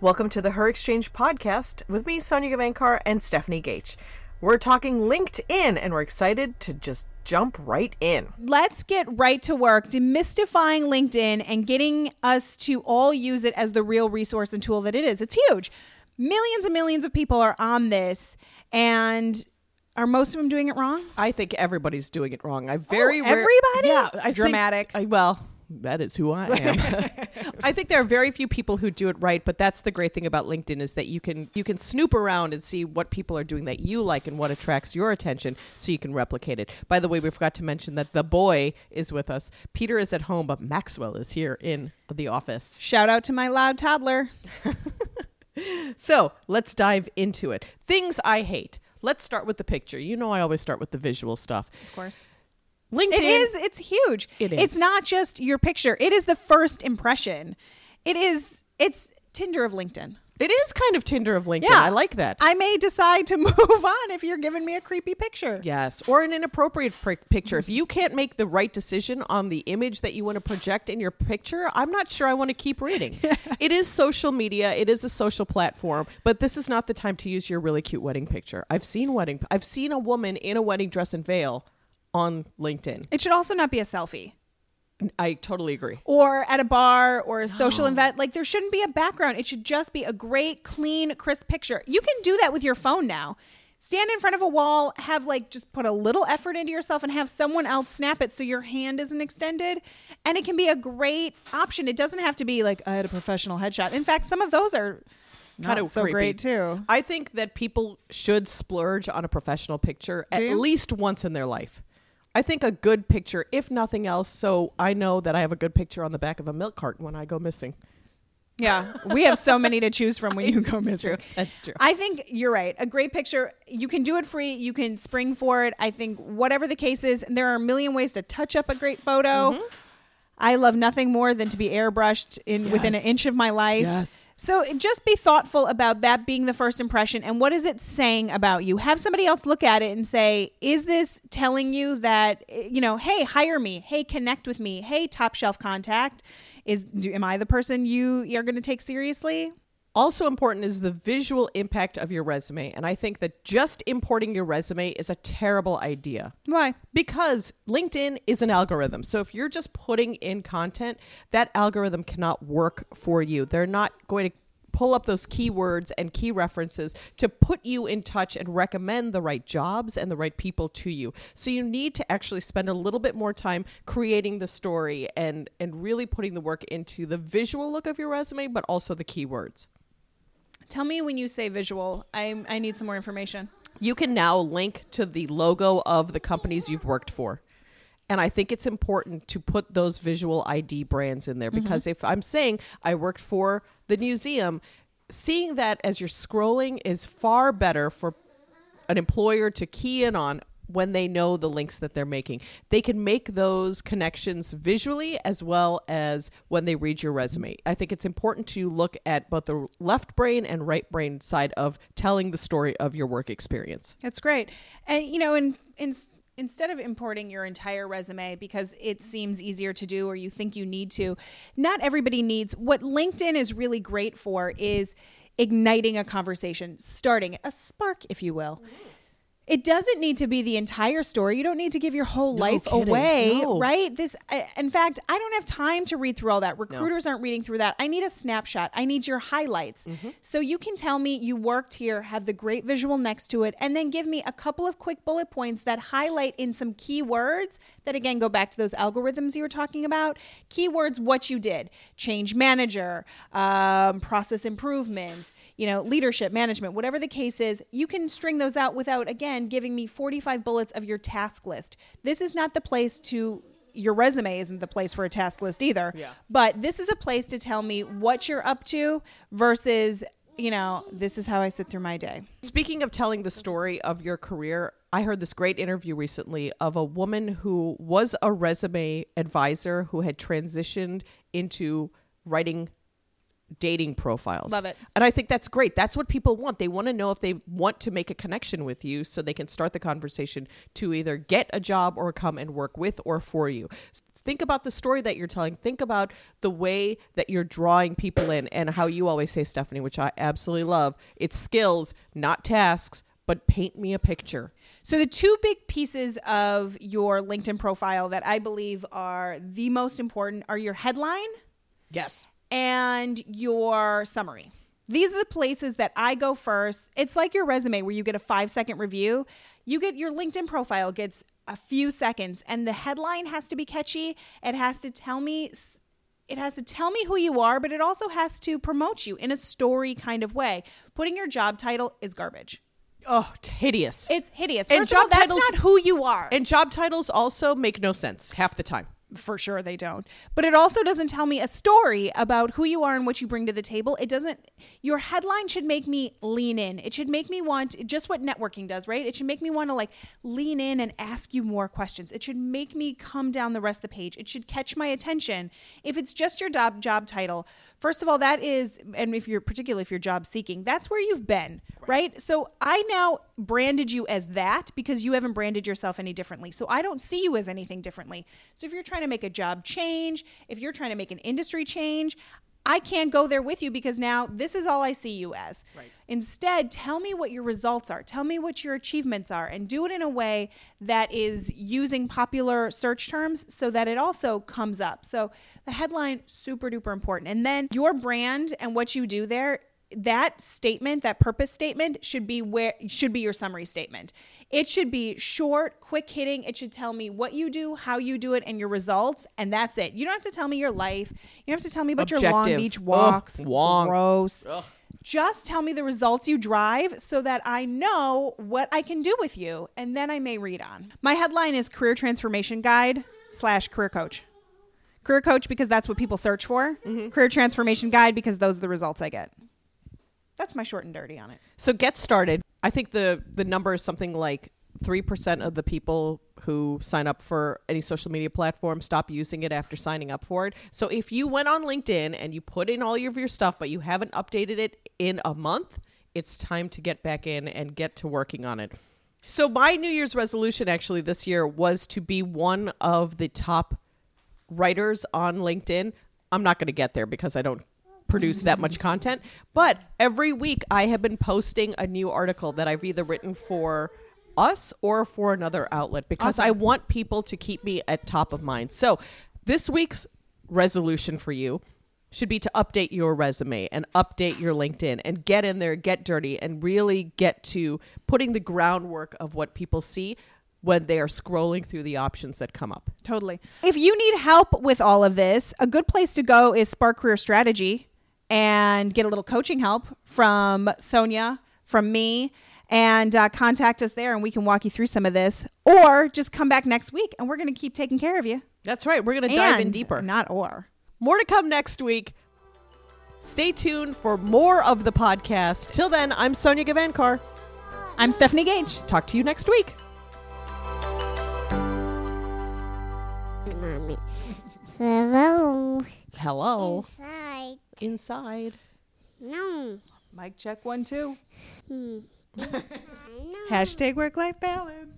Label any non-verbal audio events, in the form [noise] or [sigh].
Welcome to the Her Exchange podcast with me, Sonya Gavankar, and Stephanie Goetsch. We're talking LinkedIn, and we're excited to just jump right in. Let's get right to work demystifying LinkedIn and getting us to all use it as the real resource and tool that it is. It's huge. Millions and millions of people are on this, and are most of them doing it wrong? I think everybody's doing it wrong. I very Oh, rare- everybody? Yeah, I think- Dramatic. I, well, that is who I am. [laughs] I think there are very few people who do it right, but that's the great thing about LinkedIn is that you can you can snoop around and see what people are doing that you like and what attracts your attention, so you can replicate it. By the way, we forgot to mention that the boy is with us. Peter is at home, but Maxwell is here in the office. Shout out to my loud toddler. [laughs] So let's dive into it. Things I hate. Let's start with the picture. You know, I always start with the visual stuff. Of course. LinkedIn It is. It's huge. It is. It's not just your picture. It is the first impression. It is. It's Tinder of LinkedIn. It is kind of Tinder of LinkedIn. Yeah. I like that. I may decide to [laughs] move on if you're giving me a creepy picture. Yes, or an inappropriate pr- picture. If you can't make the right decision on the image that you want to project in your picture, I'm not sure I want to keep reading. [laughs] It is social media, it is a social platform, but this is not the time to use your really cute wedding picture. I've seen wedding I've seen a woman in a wedding dress and veil on LinkedIn. It should also not be a selfie. I totally agree. or at a bar or a social event. Like there shouldn't be a background. It should just be a great, clean, crisp picture. You can do that with your phone now. Stand in front of a wall, have like just put a little effort into yourself and have someone else snap it so your hand isn't extended. And it can be a great option. It doesn't have to be like I had a professional headshot. In fact, some of those are not Kind of so creepy. great too. I think that people should splurge on a professional picture at you? least once in their life. I think a good picture, if nothing else, so I know that I have a good picture on the back of a milk carton when I go missing. Yeah, we have so many to choose from when you go missing. true. That's true. I think you're right. A great picture, you can do it free. You can spring for it. I think whatever the case is, there are a million ways to touch up a great photo. Mm-hmm. I love nothing more than to be airbrushed in within an inch of my life. Yes. So just be thoughtful about that being the first impression and what is it saying about you? Have somebody else look at it and say, is this telling you that eh, you know, hey, hire me, hey, connect with me, hey, top shelf contact, is do, am I the person you are going to take seriously? Also important is the visual impact of your resume. And I think that just importing your resume is a terrible idea. Why? Because LinkedIn is an algorithm. So if you're just putting in content, that algorithm cannot work for you. They're not going to pull up those keywords and key references to put you in touch and recommend the right jobs and the right people to you. So you need to actually spend a little bit more time creating the story and and really putting the work into the visual look of your resume but also the keywords. Tell me when you say visual. I I need some more information. you can now link to the logo of the companies you've worked for. And I think it's important to put those visual ID brands in there mm-hmm. because if I'm saying I worked for the museum, seeing that as you're scrolling is far better for an employer to key in on when they know the links that they're making. They can make those connections visually as well as when they read your resume. I think it's important to look at both the left brain and right brain side of telling the story of your work experience. That's great. And you know, in, in instead of importing your entire resume because it seems easier to do or you think you need to, not everybody needs what LinkedIn is really great for is igniting a conversation, starting a spark, if you will. It doesn't need to be the entire story. You don't need to give your whole life kidding. away, No. right? This, I- in fact, I don't have time to read through all that. Recruiters aren't reading through that. I need a snapshot. I need your highlights. So you can tell me you worked here, have the great visual next to it, and then give me a couple of quick bullet points that highlight in some keywords that again go back to those algorithms you were talking about. Keywords, what you did, change manager, um, process improvement, you know, leadership, management, whatever the case is. You can string those out without again giving me 45 bullets of your task list. This is not the place to your resume isn't the place for a task list either. Yeah. But this is a place to tell me what you're up to versus, you know, this is how I sit through my day. Speaking of telling the story of your career, I heard this great interview recently of a woman who was a resume advisor who had transitioned into writing dating profiles. Love it. And I think that's great. That's what people want. They want to know if they want to make a connection with you so they can start the conversation to either get a job or come and work with or for you. Think about the story that you're telling. Think about the way that you're drawing people in and how you always say, Stephanie, which I absolutely love. It's skills, not tasks, but paint me a picture. So the two big pieces of your LinkedIn profile that I believe are the most important are your headline Yes. And your summary. These are the places that I go first. It's like your resume where you get a 5 second review. You get your LinkedIn profile gets a few seconds and the headline has to be catchy. It has to tell me it has to tell me who you are, but it also has to promote you in a story kind of way. Putting your job title is garbage. Oh, it's hideous. It's hideous. And First of all, job that's titles- not who you are. and job titles also make no sense half the time. For sure they don't. But it also doesn't tell me a story about who you are and what you bring to the table. It doesn't your headline should make me lean in. It should make me want just what networking does, right? It should make me want to like lean in and ask you more questions. It should make me come down the rest of the page. It should catch my attention. If it's just your job job title, first of all, that is and if you're particularly if you're job seeking, that's where you've been, right? So I now branded you as that because you haven't branded yourself any differently. So I don't see you as anything differently. So if you're trying to make a job change, if you're trying to make an industry change, I can't go there with you because now this is all I see you as. Right. Instead, tell me what your results are. Tell me what your achievements are and do it in a way that is using popular search terms so that it also comes up. So the headline super duper important. And then your brand and what you do there that statement that purpose statement should be where should be your summary statement it should be short quick hitting it should tell me what you do how you do it and your results and that's it you don't have to tell me your life you don't have to tell me about your long Objective. beach Ugh, walks long. gross Ugh. just tell me the results you drive so that I know what I can do with you, and then I may read on. My headline is Career Transformation Guide slash Career Coach. Career Coach because that's what people search for. Mm-hmm. Career Transformation Guide because those are the results I get. That's my short and dirty on it. So get started. I think the the number is something like three percent of the people who sign up for any social media platform stop using it after signing up for it. So if you went on LinkedIn and you put in all of your stuff, but you haven't updated it in a month, it's time to get back in and get to working on it. So my New Year's resolution actually this year was to be one of the top writers on LinkedIn. I'm not going to get there because I don't produce that much content, but every week I have been posting a new article that I've either written for us or for another outlet because I want people to keep me at top of mind. So, this week's resolution for you should be to update your resume and update your LinkedIn and get in there, get dirty, and really get to putting the groundwork of what people see when they are scrolling through the options that come up. Totally. If you need help with all of this, a good place to go is Spark Career Strategy and get a little coaching help from Sonya, from me, and uh, contact us there and we can walk you through some of this. Or just come back next week and we're going to keep taking care of you. That's right. We're going to dive in deeper. Not or. More to come next week. Stay tuned for more of the podcast. Till then, I'm Sonya Gavankar. I'm Stephanie Goetsch. Talk to you next week. Mommy. Hello. Hello. Inside. Inside. No. Mic check one, two. Hmm. [laughs] I know. Hashtag work life balance.